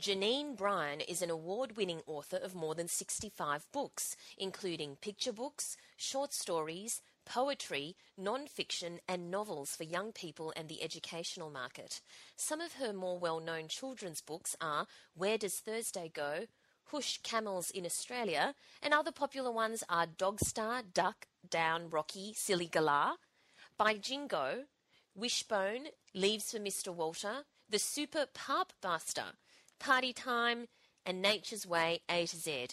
Janeen Brian is an award winning author of more than 65 books, including picture books, short stories, poetry, non fiction, and novels for young people and the educational market. Some of her more well known children's books are Where Does Thursday Go? Hoosh Camels in Australia, and other popular ones are Dogstar, Duck, Down, Rocky, Silly Galah, by Jingo, Wishbone, Leaves for Mr. Walter, The Super Parp Buster, Party Time, and Nature's Way A to Z.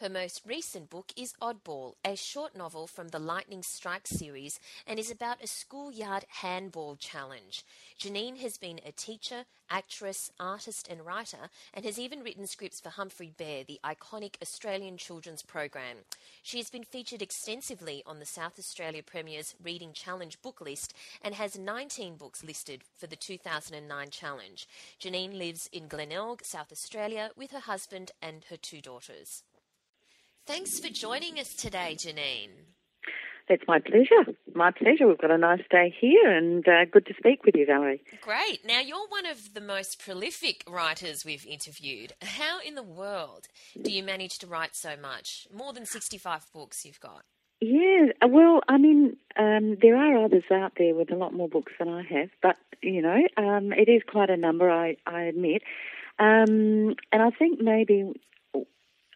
Her most recent book is Oddball, a short novel from the Lightning Strike series and is about a schoolyard handball challenge. Janeen has been a teacher, actress, artist, and writer, and has even written scripts for Humphrey Bear, the iconic Australian children's program. She has been featured extensively on the South Australia Premier's Reading Challenge book list and has 19 books listed for the 2009 challenge. Janine lives in Glenelg, South Australia, with her husband and her two daughters. Thanks for joining us today, Janeen. That's my pleasure. My pleasure. We've got a nice day here and uh, good to speak with you, Valerie. Great. Now, you're one of the most prolific writers we've interviewed. How in the world do you manage to write so much? More than 65 books you've got. Yeah, well, I mean, um, there are others out there with a lot more books than I have, but, you know, um, it is quite a number, I, I admit. Um, and I think maybe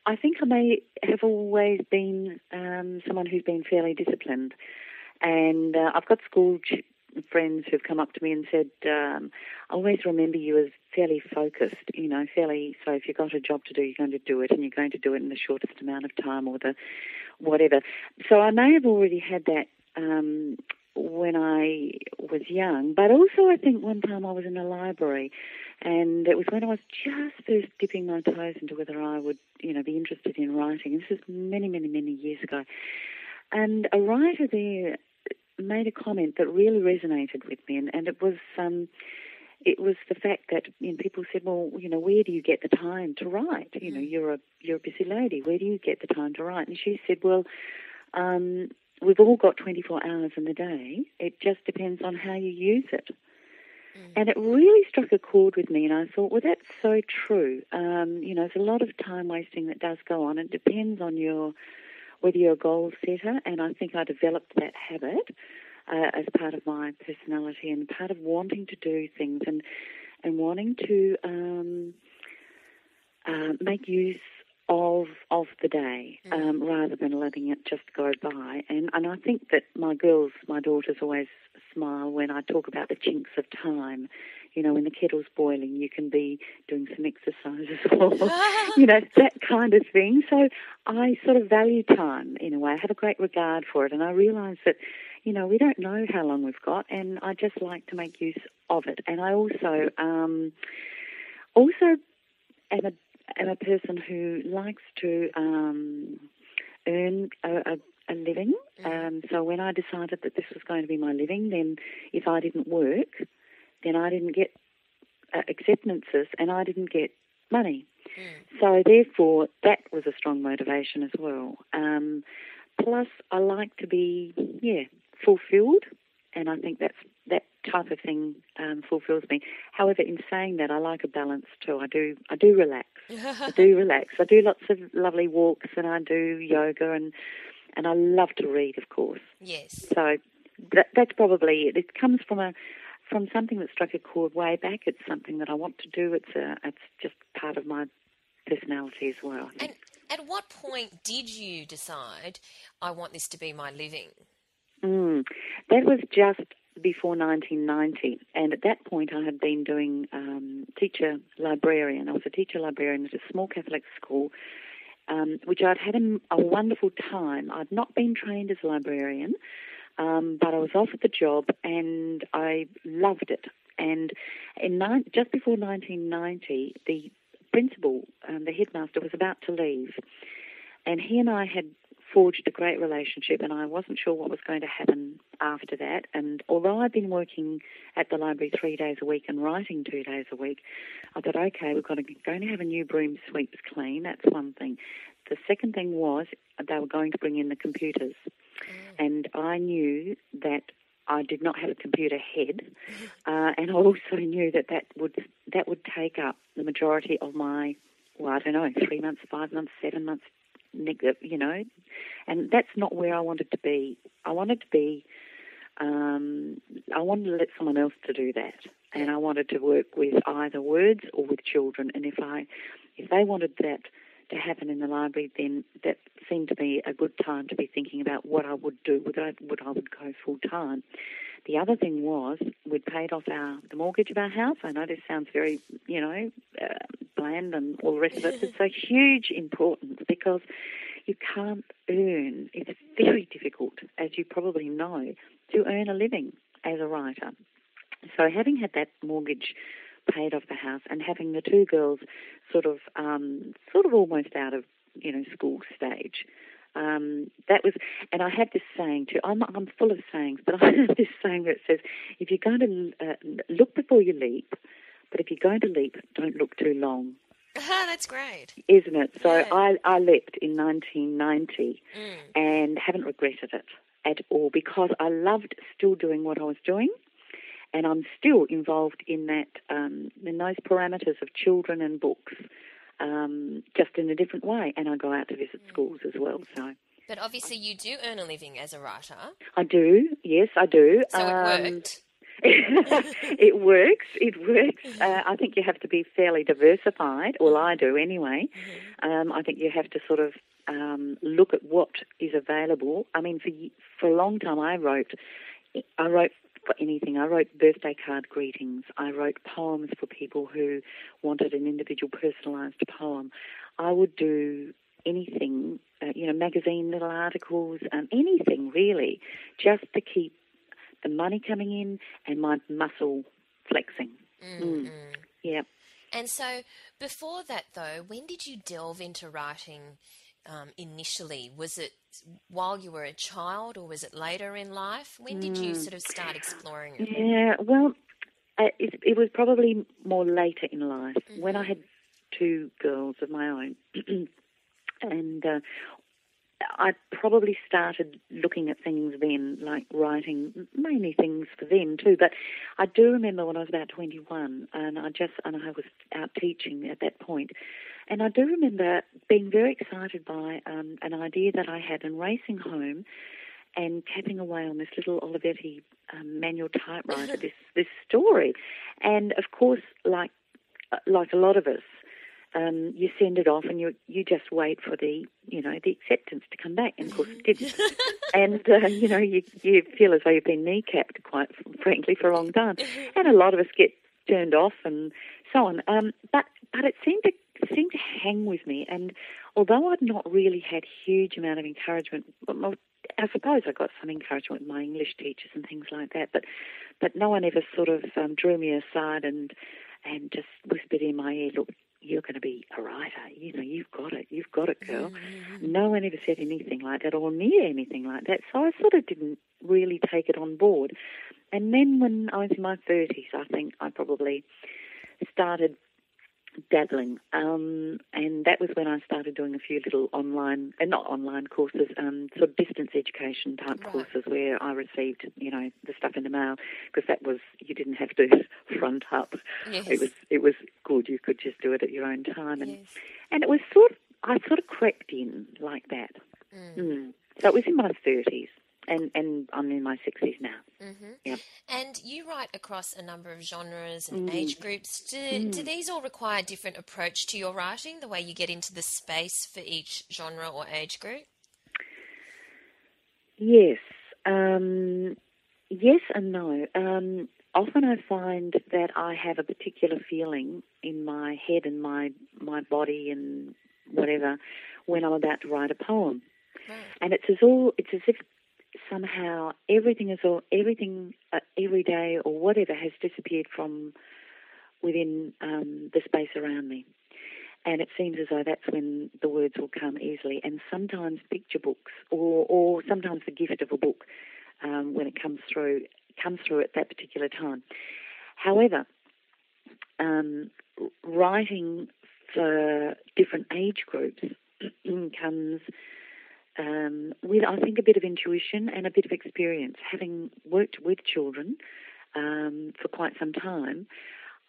I think I may have always been um, someone who's been fairly disciplined, and uh, I've got school ch- friends who've come up to me and said, um, "I always remember you as fairly focused. You know, fairly. So if you've got a job to do, you're going to do it, and you're going to do it in the shortest amount of time, or the whatever." So I may have already had that um, when I was young, but also I think one time I was in a library and it was when I was just first dipping my toes into whether I would, you know, be interested in writing. This was many, many, many years ago. And a writer there made a comment that really resonated with me, and, and it was um, it was the fact that you know, people said, "Well, you know, where do you get the time to write? You know, mm. you're a you're a busy lady. Where do you get the time to write?" And she said, "Well, um, we've all got 24 hours in the day. It just depends on how you use it." Mm. And it really struck a chord with me, and I thought, well, that's so true. Um, you know, there's a lot of time wasting that does go on. It depends on your whether you're a goal setter, and I think I developed that habit uh, as part of my personality and part of wanting to do things and and wanting to um, uh, make use of of the day mm. um, rather than letting it just go by. And and I think that my girls, my daughters, always smile when I talk about the chinks of time. You know, when the kettle's boiling, you can be doing some exercises or, you know, that kind of thing. So I sort of value time in a way. I have a great regard for it. And I realise that, you know, we don't know how long we've got. And I just like to make use of it. And I also, um, also am a, am a person who likes to um, earn a, a a living. Mm. Um, so when I decided that this was going to be my living, then if I didn't work, then I didn't get uh, acceptances and I didn't get money. Mm. So therefore, that was a strong motivation as well. Um, plus, I like to be yeah fulfilled, and I think that's that type of thing um, fulfills me. However, in saying that, I like a balance too. I do I do relax. I do relax. I do lots of lovely walks, and I do yoga and and I love to read, of course. Yes. So that, that's probably it. It comes from a from something that struck a chord way back. It's something that I want to do. It's a it's just part of my personality as well. And at what point did you decide I want this to be my living? Mm, that was just before 1990, and at that point I had been doing um, teacher librarian. I was a teacher librarian at a small Catholic school um, which I'd had a, a, wonderful time. I'd not been trained as a librarian, um, but I was offered the job and I loved it. And in ni- just before 1990, the principal, um, the headmaster, was about to leave, and he and I had forged a great relationship, and I wasn't sure what was going to happen after that. And although I'd been working at the library three days a week and writing two days a week, I thought, okay, we're going to, going to have a new broom sweeps clean. That's one thing. The second thing was they were going to bring in the computers, mm. and I knew that I did not have a computer head, uh, and I also knew that that would that would take up the majority of my, well, I don't know, three months, five months, seven months, you know, and that's not where I wanted to be. I wanted to be, um, I wanted to let someone else to do that, and I wanted to work with either words or with children. And if I, if they wanted that to happen in the library, then that seemed to be a good time to be thinking about what I would do. Would I would I would go full time? The other thing was we'd paid off our the mortgage of our house. I know this sounds very you know uh, bland and all the rest of it. But it's a huge importance because you can't earn. It's very difficult, as you probably know, to earn a living as a writer. So having had that mortgage paid off the house and having the two girls sort of um, sort of almost out of you know school stage. Um, that was, and I have this saying too. I'm, I'm full of sayings, but I have this saying that says, if you're going to uh, look before you leap, but if you're going to leap, don't look too long. that's great. Isn't it? So yeah. I, I leapt in 1990 mm. and haven't regretted it at all because I loved still doing what I was doing and I'm still involved in that um, in those parameters of children and books, um, just in a different way. And I go out to visit schools as well. So. But obviously, you do earn a living as a writer. I do. Yes, I do. So um, it worked. it works. It works. Uh, I think you have to be fairly diversified. Well, I do anyway. Mm-hmm. Um, I think you have to sort of um, look at what is available. I mean, for for a long time, I wrote. I wrote for anything. I wrote birthday card greetings. I wrote poems for people who wanted an individual personalised poem. I would do anything, uh, you know, magazine little articles, um, anything really, just to keep the money coming in and my muscle flexing. Mm, mm. Yeah. And so, before that, though, when did you delve into writing um, initially? Was it while you were a child or was it later in life? When did you mm. sort of start exploring it? Yeah, well, it, it, was probably more later in life mm-hmm. when I mm-hmm. had two girls of my own. and uh, I probably started looking at things then, like writing mainly things for them too. But I do remember when I was about 21, and I just and I was out teaching at that point, and I do remember being very excited by um, an idea that I had and racing home and tapping away on this little Olivetti um, manual typewriter, this this story, and of course, like like a lot of us, um, you send it off and you you just wait for the you know the acceptance to come back, and of course it didn't. and uh, you know you you feel as though you've been kneecapped, quite frankly, for a long time. And a lot of us get turned off and so on. Um, but but it seemed to seemed to hang with me, and although I'd not really had huge amount of encouragement, I suppose I got some encouragement with my English teachers and things like that, but but no one ever sort of um, drew me aside and and just whispered in my ear, look, you're going to be a writer. You know, you've got it. You've got it, girl. Mm-hmm. No one ever said anything like that or near anything like that. So I sort of didn't really take it on board. And then when I was in my 30s, I think I probably started dabbling. Um, and that was when I started doing a few little online, and uh, not online courses, um, sort of distance education type right. courses where I received, you know, the stuff in the mail because that was you didn't have to front up. Yes. It was it was good. You could just do it at your own time, and yes. and it was sort of I sort of crept in like that. Mm. Mm. So it was in my thirties and and I'm in my sixties now. Mm-hmm. Yep. And you write across a number of genres and mm. age groups. Do, mm. do these all require a different approach to your writing? The way you get into the space for each genre or age group? Yes. Um, yes and no. Um, often I find that I have a particular feeling in my head and my my body and whatever when I'm about to write a poem. Right. And it's as all it's as if somehow everything is all everything uh, every day or whatever has disappeared from within um, the space around me. And it seems as though that's when the words will come easily. And sometimes picture books, or, or sometimes the gift of a book, um, when it comes through, comes through at that particular time. However, um, writing for different age groups comes um, with, I think, a bit of intuition and a bit of experience. Having worked with children um, for quite some time,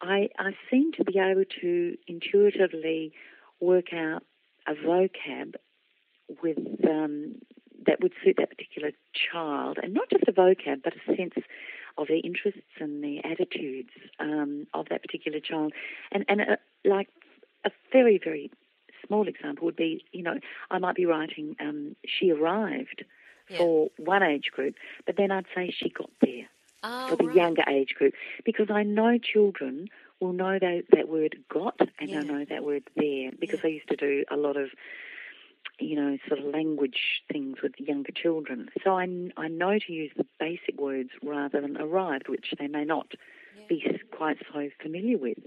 I, I seem to be able to intuitively work out a vocab with um, that would suit that particular child, and not just a vocab, but a sense of the interests and the attitudes um, of that particular child. And and uh, like a very very small example would be, you know, I might be writing um, she arrived Yeah. for one age group, but then I'd say she got there Oh, for the right. younger age group because I know children will know that, that word got and Yeah. they'll know that word there because I used to do a lot of you know sort of language things with younger children so I, I know to use the basic words rather than arrived which they may not be quite so familiar with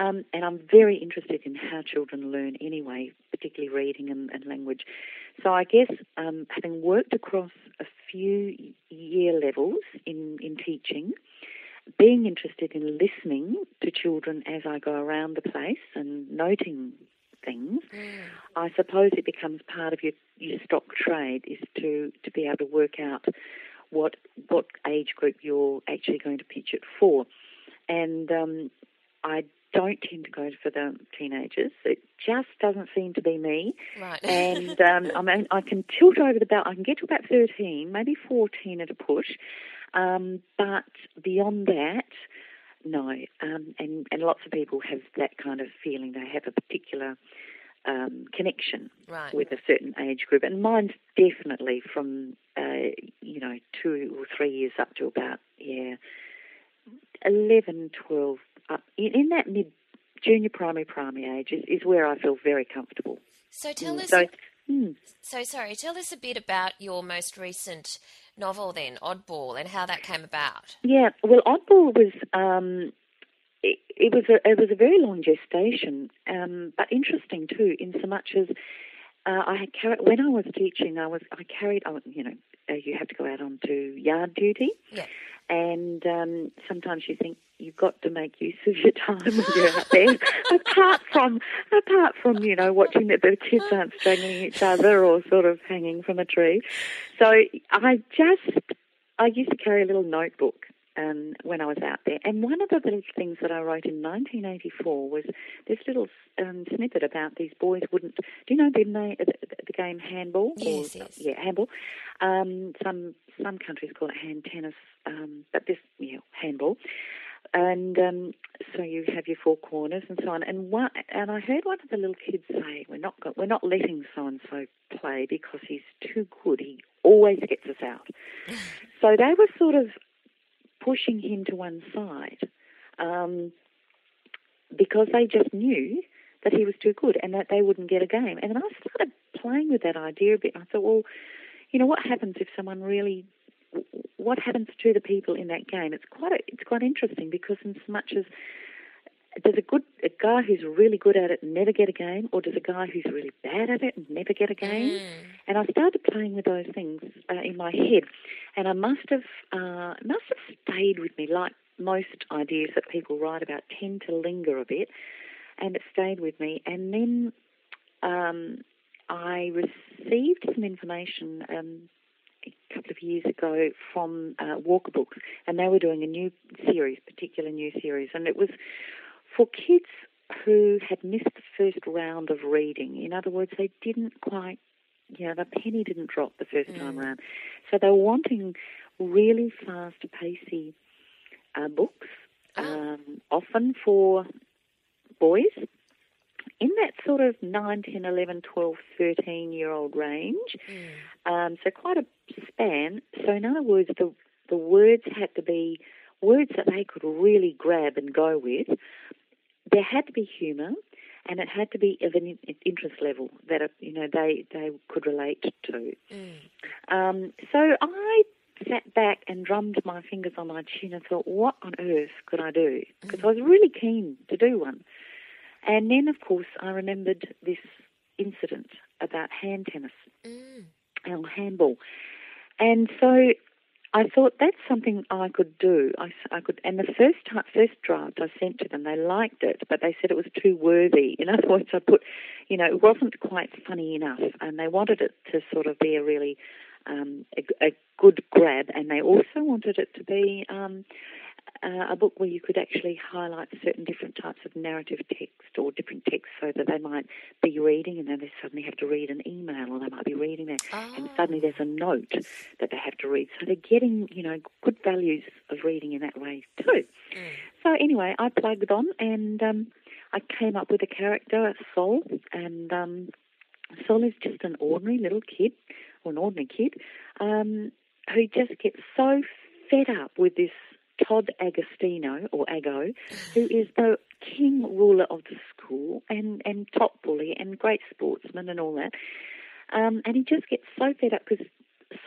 um, and I'm very interested in how children learn anyway, particularly reading and, and language. So I guess um, having worked across a few year levels in, in teaching, being interested in listening to children as I go around the place and noting things, Mm. I suppose it becomes part of your, your stock trade is to, to be able to work out what what age group you're actually going to pitch it for. And um, I don't tend to go for the teenagers. It just doesn't seem to be me. Right. And um, I mean, I can tilt over the belt. I can get to about 13, maybe 14 at a push. Um, but beyond that, no. Um, and, and lots of people have that kind of feeling. They have a particular um, connection right. with a certain age group. And mine's definitely from, uh, you know, two or three years up to about, yeah, 11, 12, up. In, that mid junior primary, primary age is, is where I feel very comfortable. so tell us. So, hmm. So sorry. Tell us a bit about your most recent novel, then, Oddball, and how that came about. Yeah, well, Oddball was um, it, it was a it was a very long gestation, um, but interesting too, in so much as uh, I had carried when I was teaching, I was I carried on, you know, uh, you have to go out onto yard duty, Yeah. and um, sometimes you think you've got to make use of your time when you're out there. apart from apart from you know watching that the kids aren't strangling each other or sort of hanging from a tree. So I just I used to carry a little notebook um, when I was out there, and one of the little things that I wrote in 1984 was this little um, snippet about these boys wouldn't. Do you know the, na- the, the game handball? Yes, or, yes. Yeah, handball. Um, some some countries call it hand tennis, um, but this yeah handball. And um, so you have your four corners and so on. And one, and I heard one of the little kids say, "We're not go- we're not letting so and so play because he's too good. He always gets us out." so they were sort of pushing him to one side um, because they just knew that he was too good and that they wouldn't get a game. And then I started playing with that idea a bit. I thought, well, you know, what happens if someone really what happens to the people in that game? It's quite a, it's quite interesting because in so much as does a good a guy who's really good at it never get a game, or does a guy who's really bad at it never get a game? Mm. And I started playing with those things uh, in my head, and I must have uh, must have stayed with me like most ideas that people write about tend to linger a bit, and it stayed with me. And then um, I received some information um, a couple of years ago from uh, Walker Books, and they were doing a new series, particular new series, and it was for kids who had missed the first round of reading. In other words, they didn't quite, you know, the penny didn't drop the first time Mm. round. So they were wanting really fast, pacey uh, books, um, often for boys in that sort of 9, 10, 11, 12, 13 year old range. Mm. Um, so quite a span. So in other words, the the words had to be words that they could really grab and go with. There had to be humour, and it had to be of an interest level that you know they they could relate to. Mm. Um, so I sat back and drummed my fingers on my chin and thought, what on earth could I do? Because mm. I was really keen to do one. And then, of course, I remembered this incident about hand tennis mm. and handball. And so I thought that's something I could do. I, I could, and the first time, first draft I sent to them, they liked it, but they said it was too worthy. In other words, I put, you know, it wasn't quite funny enough, and they wanted it to sort of be a really um, a, a, good grab, and they also wanted it to be um, uh, a book where you could actually highlight certain different types of narrative text or different text so that they might be reading and then they suddenly have to read an email or they might be reading that oh. and suddenly there's a note that they have to read. So they're getting, you know, good values of reading in that way too. Mm. So anyway, I plugged on and um, I came up with a character, Sol, and um, Sol is just an ordinary little kid, or an ordinary kid, um, who just gets so fed up with this Todd Agostino, or Ago, who is the king ruler of the school and, and top bully and great sportsman and all that. Um, and he just gets so fed up because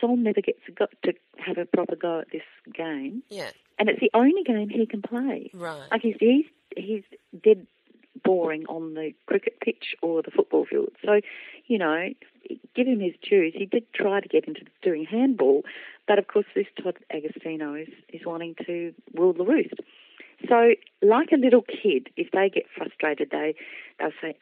Sol never gets got to have a proper go at this game. Yeah. And it's the only game he can play. Right. Like he's he's, he's dead boring on the cricket pitch or the football field. So, you know, give him his dues. He did try to get into doing handball, but of course, this Todd Agostino is, is wanting to rule the roost. So, like a little kid, if they get frustrated, they they'll say,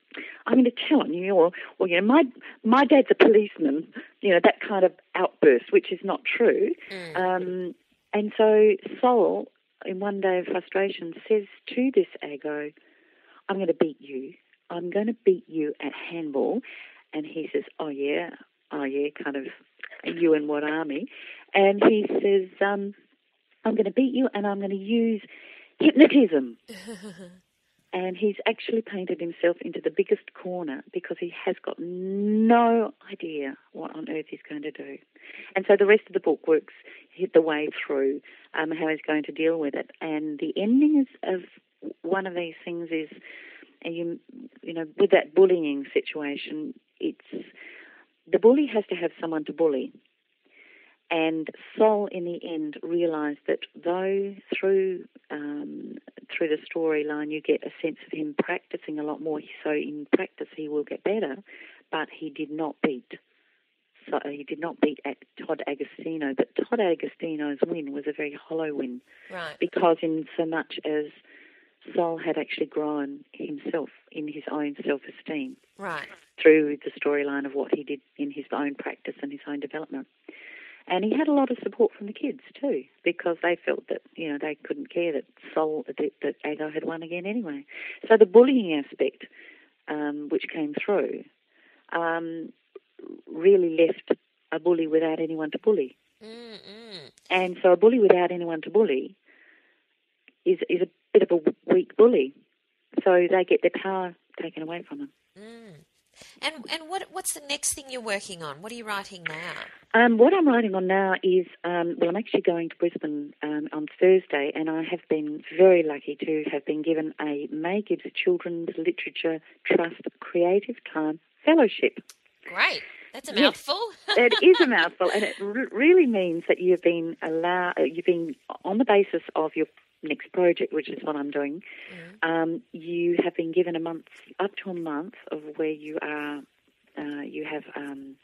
"I'm going to tell on you," or, or you know, my my dad's a policeman. You know, that kind of outburst, which is not true. Mm. Um, and so, Sol, in one day of frustration, says to this Ago, "I'm going to beat you. I'm going to beat you at handball." And he says, "Oh yeah, oh yeah," kind of you and what army? And he says, um, I'm going to beat you and I'm going to use hypnotism. and he's actually painted himself into the biggest corner because he has got no idea what on earth he's going to do. And so the rest of the book works hit the way through um, how he's going to deal with it. And the ending is, of one of these things is, and you, you know, with that bullying situation, it's the bully has to have someone to bully. And Sol, in the end, realised that though through um, through the storyline you get a sense of him practicing a lot more, so in practice he will get better, but he did not beat. So he did not beat Todd Agostino, but Todd Agostino's win was a very hollow win, right? Because in so much as Sol had actually grown himself in his own self-esteem, right, through the storyline of what he did in his own practice and his own development. And he had a lot of support from the kids too, because they felt that you know they couldn't care that Sol that, that Ago had won again anyway. So the bullying aspect, um, which came through, um, really left a bully without anyone to bully. Mm-mm. And so a bully without anyone to bully is is a bit of a weak bully. So they get their power taken away from them. Mm. And and what what's the next thing you're working on? What are you writing now? Um, what I'm writing on now is um, well, I'm actually going to Brisbane um, on Thursday, and I have been very lucky to have been given a May Gibbs Children's Literature Trust Creative Time Fellowship. Great. That's a mouthful. it is a mouthful, and it r- really means that you've been allowed, you've been on the basis of your next project, which is what I'm doing, mm. um, you have been given a month, up to a month, of where you are, uh, you have um,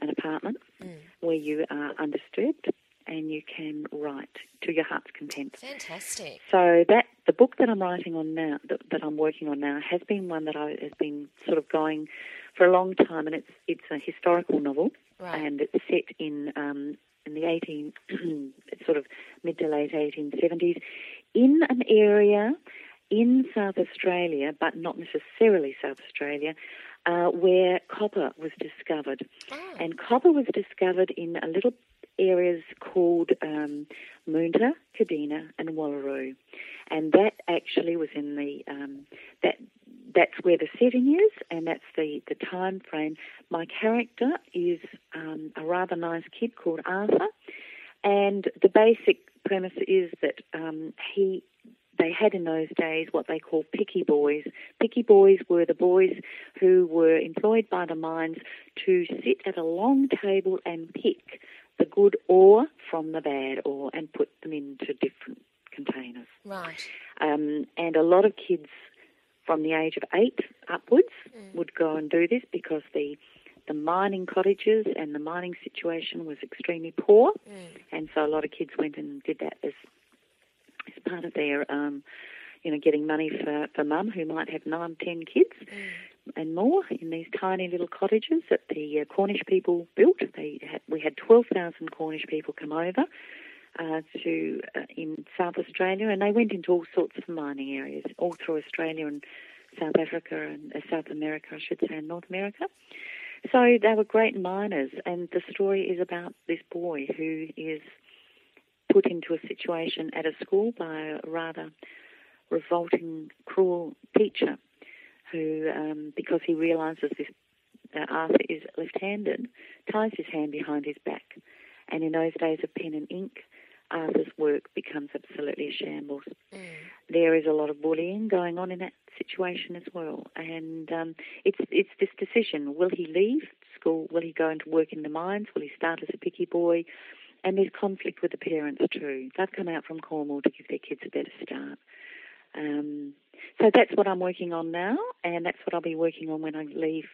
an apartment mm. where you are undisturbed and you can write to your heart's content. Fantastic. So that the book that I'm writing on now, that, that I'm working on now, has been one that I has been sort of going for a long time, and it's it's a historical novel, right. and it's set in um, in the 18, sort of mid to late 1870s, in an area in South Australia, but not necessarily South Australia, uh, where copper was discovered. Oh. And copper was discovered in a little areas called um, Moonta, Kadina, and Wallaroo, and that actually was in the um, that that's where the setting is, and that's the, the time frame. My character is um, a rather nice kid called Arthur, and the basic premise is that um, he they had in those days what they call picky boys. Picky boys were the boys who were employed by the mines to sit at a long table and pick the good ore from the bad ore and put them into different containers. Right. Um, and a lot of kids from the age of eight upwards Mm. would go and do this because the the mining cottages and the mining situation was extremely poor, Mm. and so a lot of kids went and did that as as part of their, um, you know, getting money for for mum who might have nine, ten kids Mm. and more in these tiny little cottages that the uh, Cornish people built. They had, we had twelve thousand Cornish people come over uh, to uh, in South Australia, and they went into all sorts of mining areas all through Australia and South Africa and uh, South America, I should say, and North America. So they were great miners, and the story is about this boy who is put into a situation at a school by a rather revolting, cruel teacher who, um, because he realises this Arthur is left-handed, ties his hand behind his back. And in those days of pen and ink, Arthur's work becomes absolutely a shambles. Mm. There is a lot of bullying going on in that situation as well, and um, it's it's this decision: will he leave school? Will he go into work in the mines? Will he start as a picky boy? And there's conflict with the parents too. They've come out from Cornwall to give their kids a better start. Um, so that's what I'm working on now, and that's what I'll be working on when I leave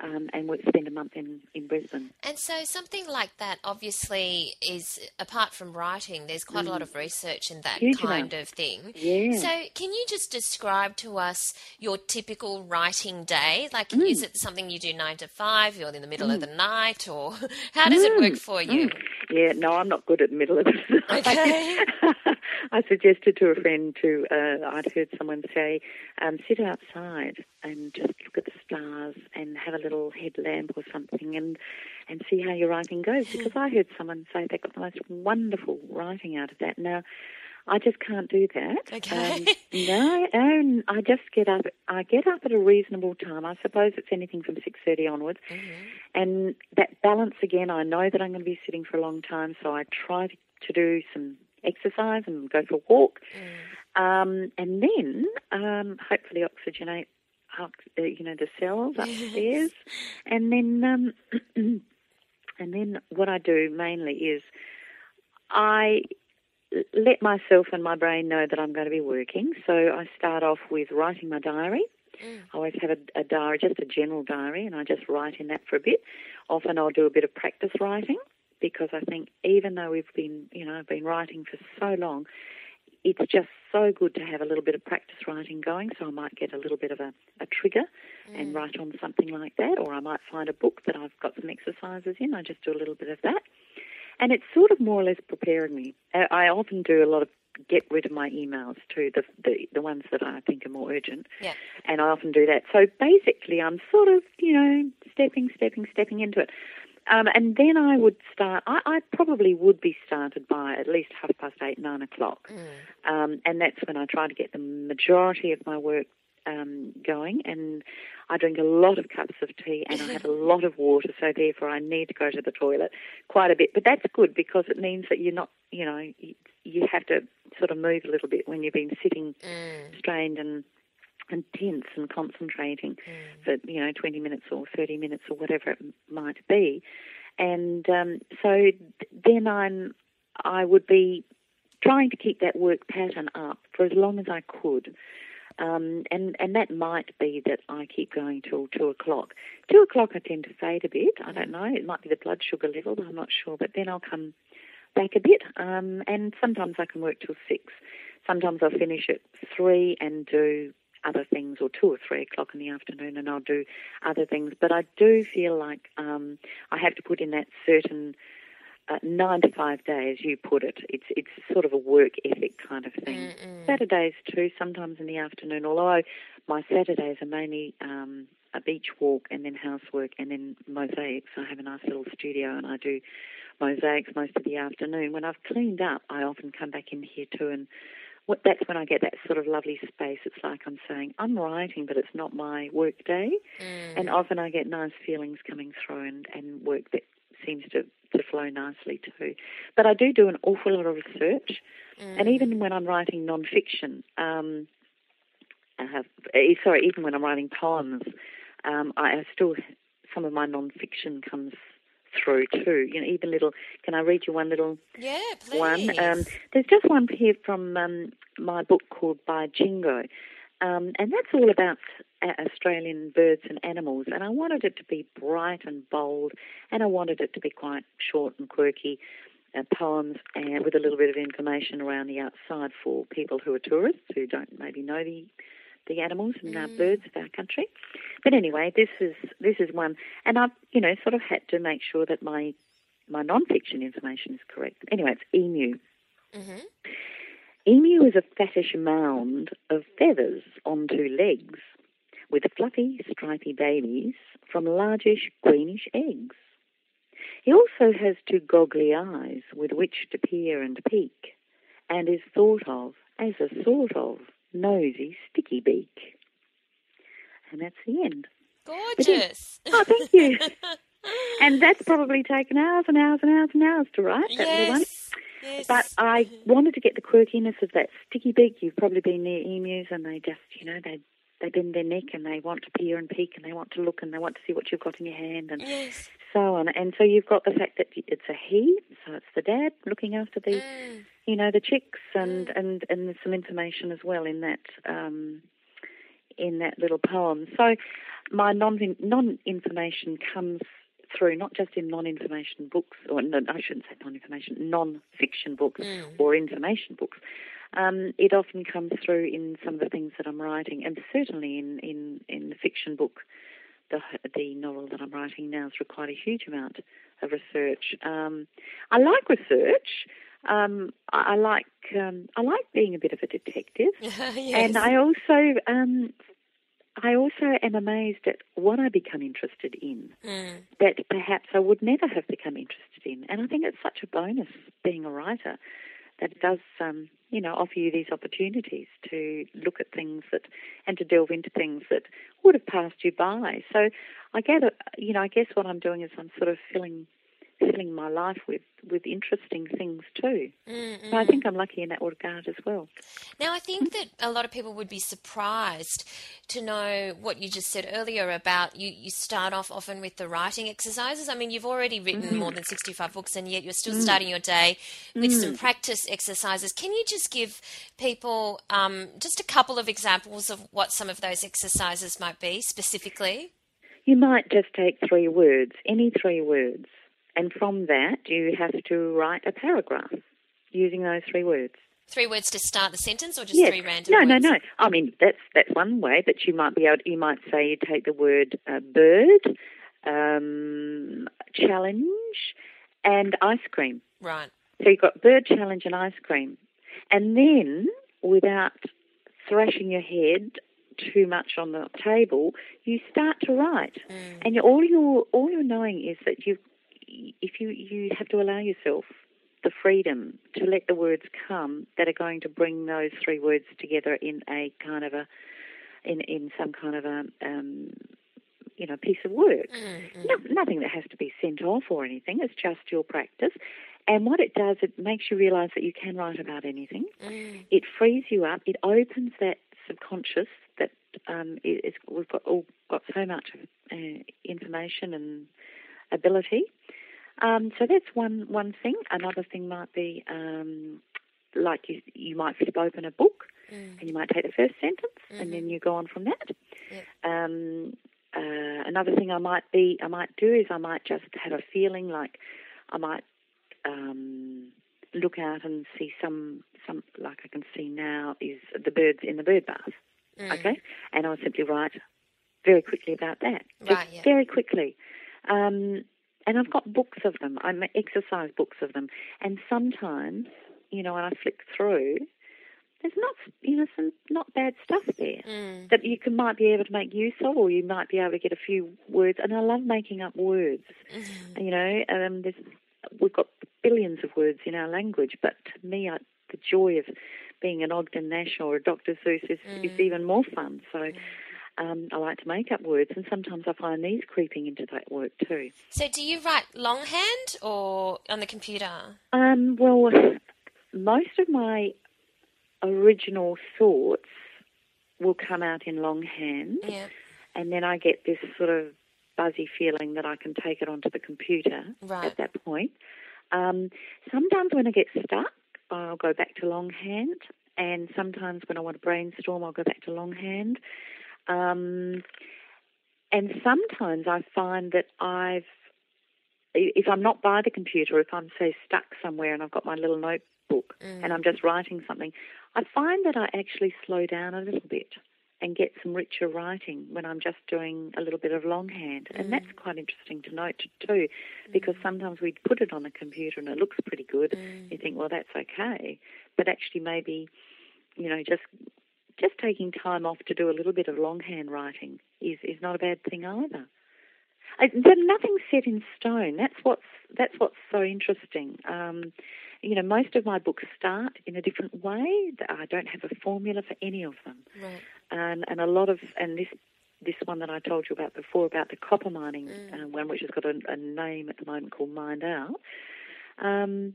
um, and work, spend a month in, in Brisbane. And so something like that obviously is apart from writing, there's quite a lot of research in that Mm. Huge kind of thing. Yeah. So can you just describe to us your typical writing day? Like Mm. is it something you do nine to five, you're in the middle of the night or how does it work for you? Mm. Yeah, no, I'm not good at the middle of the night. Okay. I suggested to a friend to, uh, I'd heard someone say, um, sit outside and just look at the stars and have a little headlamp or something and, and see how your writing goes. Because I heard someone say they got the most wonderful writing out of that. Now, I just can't do that. Okay. Um, no, um, I just get up. I get up at a reasonable time. I suppose it's anything from six thirty onwards, and that balance again. I know that I'm going to be sitting for a long time, so I try to, to do some exercise and go for a walk, um, and then um, hopefully oxygenate, ox- uh, you know, the cells upstairs, and then um, and then what I do mainly is I let myself and my brain know that I'm going to be working. So I start off with writing my diary. I always have a, a diary, just a general diary, and I just write in that for a bit. Often I'll do a bit of practice writing because I think even though we've been, you know, I've been writing for so long, it's just so good to have a little bit of practice writing going. So I might get a little bit of a, a trigger and mm. write on something like that, or I might find a book that I've got some exercises in. I just do a little bit of that. And it's sort of more or less preparing me. I I often do a lot of get rid of my emails too, the, the the ones that I think are more urgent. Yeah. And I often do that. So basically, I'm sort of you know stepping, stepping, stepping into it. Um, and then I would start. I, I probably would be started by at least half past eight, nine o'clock, um, and that's when I try to get the majority of my work um, going. And I drink a lot of cups of tea, and I have a lot of water. So therefore, I need to go to the toilet quite a bit. But that's good because it means that you're not, you know, you, you have to sort of move a little bit when you've been sitting strained and and tense and concentrating for you know 20 minutes or 30 minutes or whatever it might be and um, so then I'm I would be trying to keep that work pattern up for as long as I could um, and and that might be that I keep going till two o'clock. Two o'clock I tend to fade a bit. I don't know. It might be the blood sugar level. I'm not sure. But then I'll come back a bit. Um, and sometimes I can work till six. Sometimes I'll finish at three and do other things, or two or three o'clock in the afternoon, and I'll do other things. But I do feel like um, I have to put in that certain uh, nine to five days. You put it. It's it's sort of a work ethic kind of thing. Saturdays too, sometimes in the afternoon. Although my Saturdays are mainly um, a beach walk and then housework and then mosaics. I have a nice little studio and I do mosaics most of the afternoon. When I've cleaned up, I often come back in here too and what, that's when I get that sort of lovely space. It's like I'm saying, I'm writing, but it's not my work day. And often I get nice feelings coming through and, and work that seems to, to flow nicely too. But I do do an awful lot of research, mm. and even when I'm writing non-fiction, um, I have, eh, sorry, even when I'm writing poems, um, I, I still some of my non-fiction comes through too. You know, even little. Can I read you one little? Yeah, please. One. Um, there's just one here from um, my book called By Jingo, um, and that's all about Australian birds and animals. And I wanted it to be bright and bold, and I wanted it to be quite short and quirky. Uh, poems and with a little bit of information around the outside for people who are tourists who don't maybe know the the animals and mm. birds of our country. But anyway, this is this is one, and I've you know sort of had to make sure that my my non-fiction information is correct. Anyway, it's emu. Mm-hmm. Emu is a fattish mound of feathers on two legs, with fluffy, stripy babies from largish greenish eggs. He also has two goggly eyes with which to peer and peek, and is thought of as a sort of nosy, sticky beak. And that's the end. Gorgeous. oh, thank you. and that's probably taken hours and hours and hours and hours to write, that yes. little one. Yes. But I wanted to get the quirkiness of that sticky beak. You've probably been near emus and they just, you know, they they bend their neck and they want to peer and peek and they want to look and they want to see what you've got in your hand and yes. so on. And so you've got the fact that it's a he, so it's the dad looking after the, mm. you know, the chicks and, mm. and, and some information as well in that um, in that little poem. So my non information comes through not just in non-information books, or no, I shouldn't say non-information, non-fiction books mm. or information books, um, it often comes through in some of the things that I'm writing, and certainly in, in, in the fiction book, the, the novel that I'm writing now has required a huge amount of research. Um, I like research. Um, I, I, like um, I like being a bit of a detective, yes. and I also um, I also am amazed at what I become interested in mm. that perhaps I would never have become interested in, and I think it's such a bonus being a writer that it does, um, you know, offer you these opportunities to look at things that and to delve into things that would have passed you by. So, I get, you know, I guess what I'm doing is I'm sort of filling filling my life with, with interesting things too. Mm-hmm. So I think I'm lucky in that regard as well. Now, I think that a lot of people would be surprised to know what you just said earlier about you, you start off often with the writing exercises. I mean, you've already written mm. more than 65 books and yet you're still mm. starting your day with mm. some practice exercises. Can you just give people um, just a couple of examples of what some of those exercises might be specifically? You might just take three words, any three words and from that, you have to write a paragraph using those three words. Three words to start the sentence, or just yes. three random? No, words? no, no. I mean, that's that's one way, but you might be able. To, you might say you take the word uh, bird, um, challenge, and ice cream. Right. So you've got bird, challenge, and ice cream, and then without thrashing your head too much on the table, you start to write, mm. and all you're all you're knowing is that you've if you you have to allow yourself the freedom to let the words come that are going to bring those three words together in a kind of a in in some kind of a um, you know piece of work. Mm-hmm. No, nothing that has to be sent off or anything. It's just your practice. And what it does, it makes you realise that you can write about anything. Mm. It frees you up. It opens that subconscious that um, is, we've got all got so much uh, information and ability. Um, so that's one one thing. Another thing might be um, like you you might flip open a book mm. and you might take the first sentence mm-hmm. and then you go on from that. Yep. Um, uh, another thing I might be I might do is I might just have a feeling like I might um, look out and see some some like I can see now is the birds in the bird bath. Mm. Okay, and I'll simply write very quickly about that. Right, yeah. Very quickly. Um, and I've got books of them. I'm exercise books of them, and sometimes, you know, when I flick through, there's not, you know, some not bad stuff there mm. that you can might be able to make use of, or you might be able to get a few words. And I love making up words. Mm-hmm. You know, um, there's we've got billions of words in our language, but to me, I, the joy of being an Ogden Nash or a Dr. Seuss is, mm. is even more fun. So. Um, I like to make up words, and sometimes I find these creeping into that work too. So, do you write longhand or on the computer? Um, well, most of my original thoughts will come out in longhand, Yeah. and then I get this sort of buzzy feeling that I can take it onto the computer Right. at that point. Um, sometimes when I get stuck, I'll go back to longhand, and sometimes when I want to brainstorm, I'll go back to longhand. Um, and sometimes I find that I've, if I'm not by the computer, if I'm say stuck somewhere and I've got my little notebook mm. and I'm just writing something, I find that I actually slow down a little bit and get some richer writing when I'm just doing a little bit of longhand. And mm. that's quite interesting to note too, because mm. sometimes we put it on the computer and it looks pretty good. You think, well, that's okay, but actually maybe, you know, just just taking time off to do a little bit of longhand writing is is not a bad thing either. I, but nothing's set in stone. That's what's that's what's so interesting. Um, you know, most of my books start in a different way. I don't have a formula for any of them Right. and and a lot of and this this one that I told you about before about the copper mining uh, one, which has got a, a name at the moment called Mind Out. Um,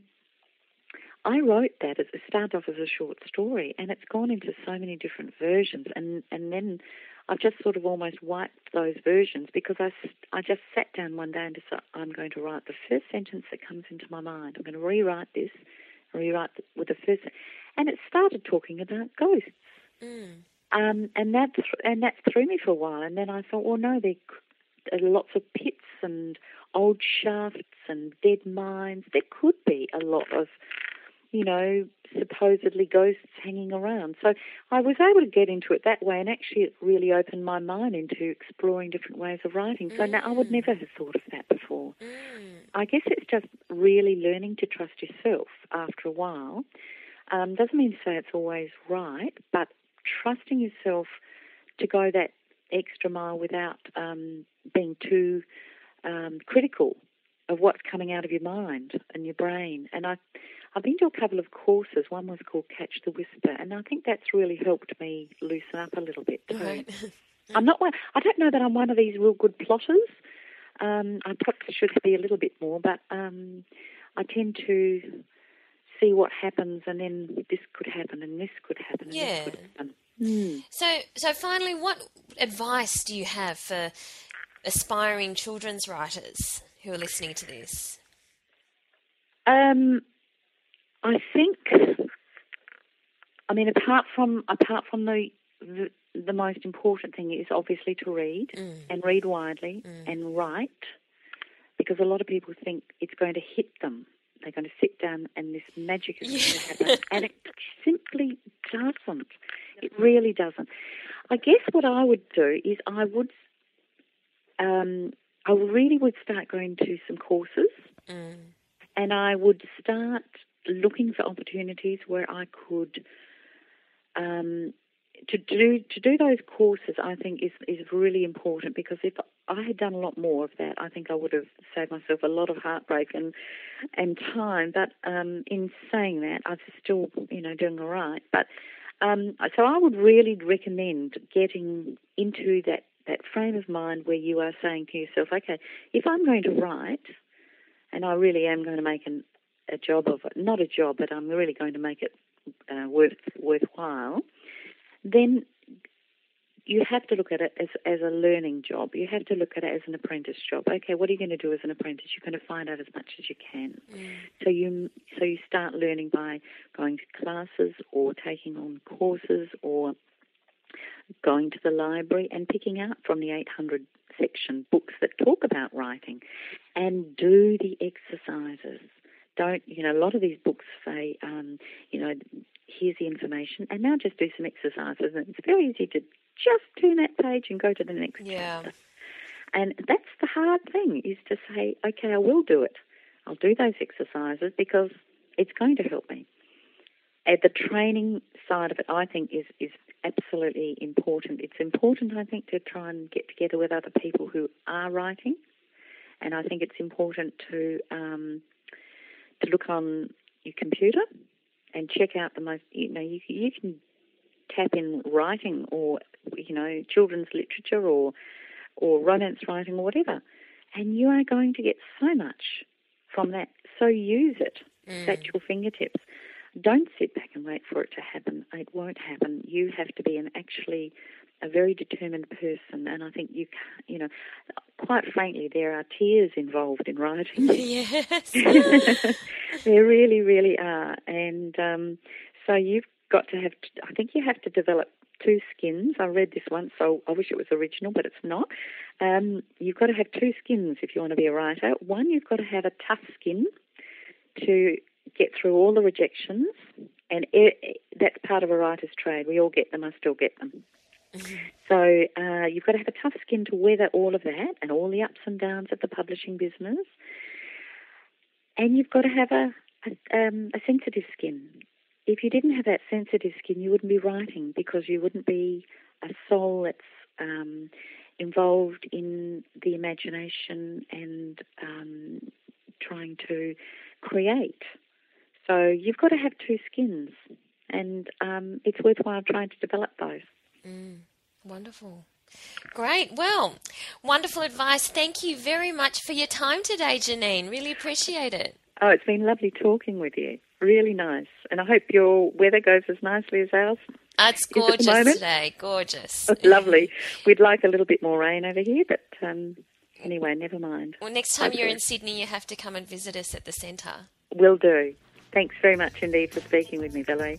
I wrote that. It started off as a short story, and it's gone into so many different versions, and and then I've just sort of almost wiped those versions because I, I just sat down one day and decided I'm going to write the first sentence that comes into my mind. I'm going to rewrite this, rewrite th- with the first, and it started talking about ghosts. Mm. Um, and that th- and that threw me for a while. And then I thought, well, no, there are lots of pits and old shafts and dead mines. There could be a lot of, you know, supposedly ghosts hanging around. So I was able to get into it that way, and actually, it really opened my mind into exploring different ways of writing. So now I would never have thought of that before. Mm. I guess it's just really learning to trust yourself after a while. Um, doesn't mean to say it's always right, but trusting yourself to go that extra mile without um, being too um, critical of what's coming out of your mind and your brain. And I, I've been to a couple of courses. One was called Catch the Whisper, and I think that's really helped me loosen up a little bit too. Right. I'm not one. I don't know that I'm one of these real good plotters. Um, I probably should be a little bit more, but um, I tend to see what happens, and then this could happen, and this could happen, and Yeah. this could happen. Hmm. So, so finally, what advice do you have for aspiring children's writers who are listening to this? Um, I think. I mean, apart from apart from the the, the most important thing is obviously to read and read widely and write, because a lot of people think it's going to hit them. They're going to sit down and this magic is going to happen, and it simply doesn't. It really doesn't. I guess what I would do is I would, um, I really would start going to some courses Mm. and I would start looking for opportunities where I could um, to do to do those courses. I think is is really important because if I had done a lot more of that, I think I would have saved myself a lot of heartbreak and and time. But um, in saying that, I'm still you know doing all right. But um, so I would really recommend getting into that that frame of mind where you are saying to yourself, okay, if I'm going to write and I really am going to make an, a job of. Not a job, but I'm really going to make it uh, worth worthwhile. Then you have to look at it as as a learning job. You have to look at it as an apprentice job. Okay, what are you going to do as an apprentice? You're going to find out as much as you can. So you so you start learning by going to classes or taking on courses or going to the library and picking out from the 800 section books that talk about writing and do the exercises. Don't, you know, a lot of these books say, um, you know, here's the information and now just do some exercises. And it's very easy to just turn that page and go to the next Yeah. chapter. And that's the hard thing is to say, okay, I will do it. I'll do those exercises because it's going to help me. And the training side of it, I think, is, is absolutely important. It's important, I think, to try and get together with other people who are writing. And I think it's important to um, to look on your computer and check out the most. You know, you, you can tap in writing or you know children's literature or or romance writing or whatever, and you are going to get so much from that. So use it. Mm. At your fingertips. Don't sit back and wait for it to happen. It won't happen. You have to be an actually a very determined person, and I think you, you know, quite frankly, there are tears involved in writing. Yes, there really, really are, and um, so you've got to have. I think you have to develop two skins. I read this once, so I wish it was original, but it's not. Um, you've got to have two skins if you want to be a writer. One, you've got to have a tough skin to get through all the rejections, and it, that's part of a writer's trade. We all get them. I still get them. So uh, you've got to have a tough skin to weather all of that and all the ups and downs of the publishing business, and you've got to have a a, um, a sensitive skin. If you didn't have that sensitive skin, you wouldn't be writing because you wouldn't be a soul that's um, involved in the imagination and um, trying to create. So you've got to have two skins, and um, it's worthwhile trying to develop both. Mm, wonderful. Great. Well, wonderful advice. Thank you very much for your time today, Janeen. Really appreciate it. Oh, it's been lovely talking with you. Really nice. And I hope your weather goes as nicely as ours. It's gorgeous today. Gorgeous. lovely. We'd like a little bit more rain over here, but um, anyway, never mind. Well, next time you're in Sydney, you have to come and visit us at the centre. Will do. Thanks very much indeed for speaking with me, Valerie.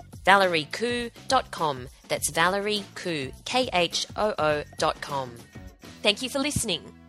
www.valeriekhoo.com. That's Valerie Khoo, O O.com. Thank you for listening.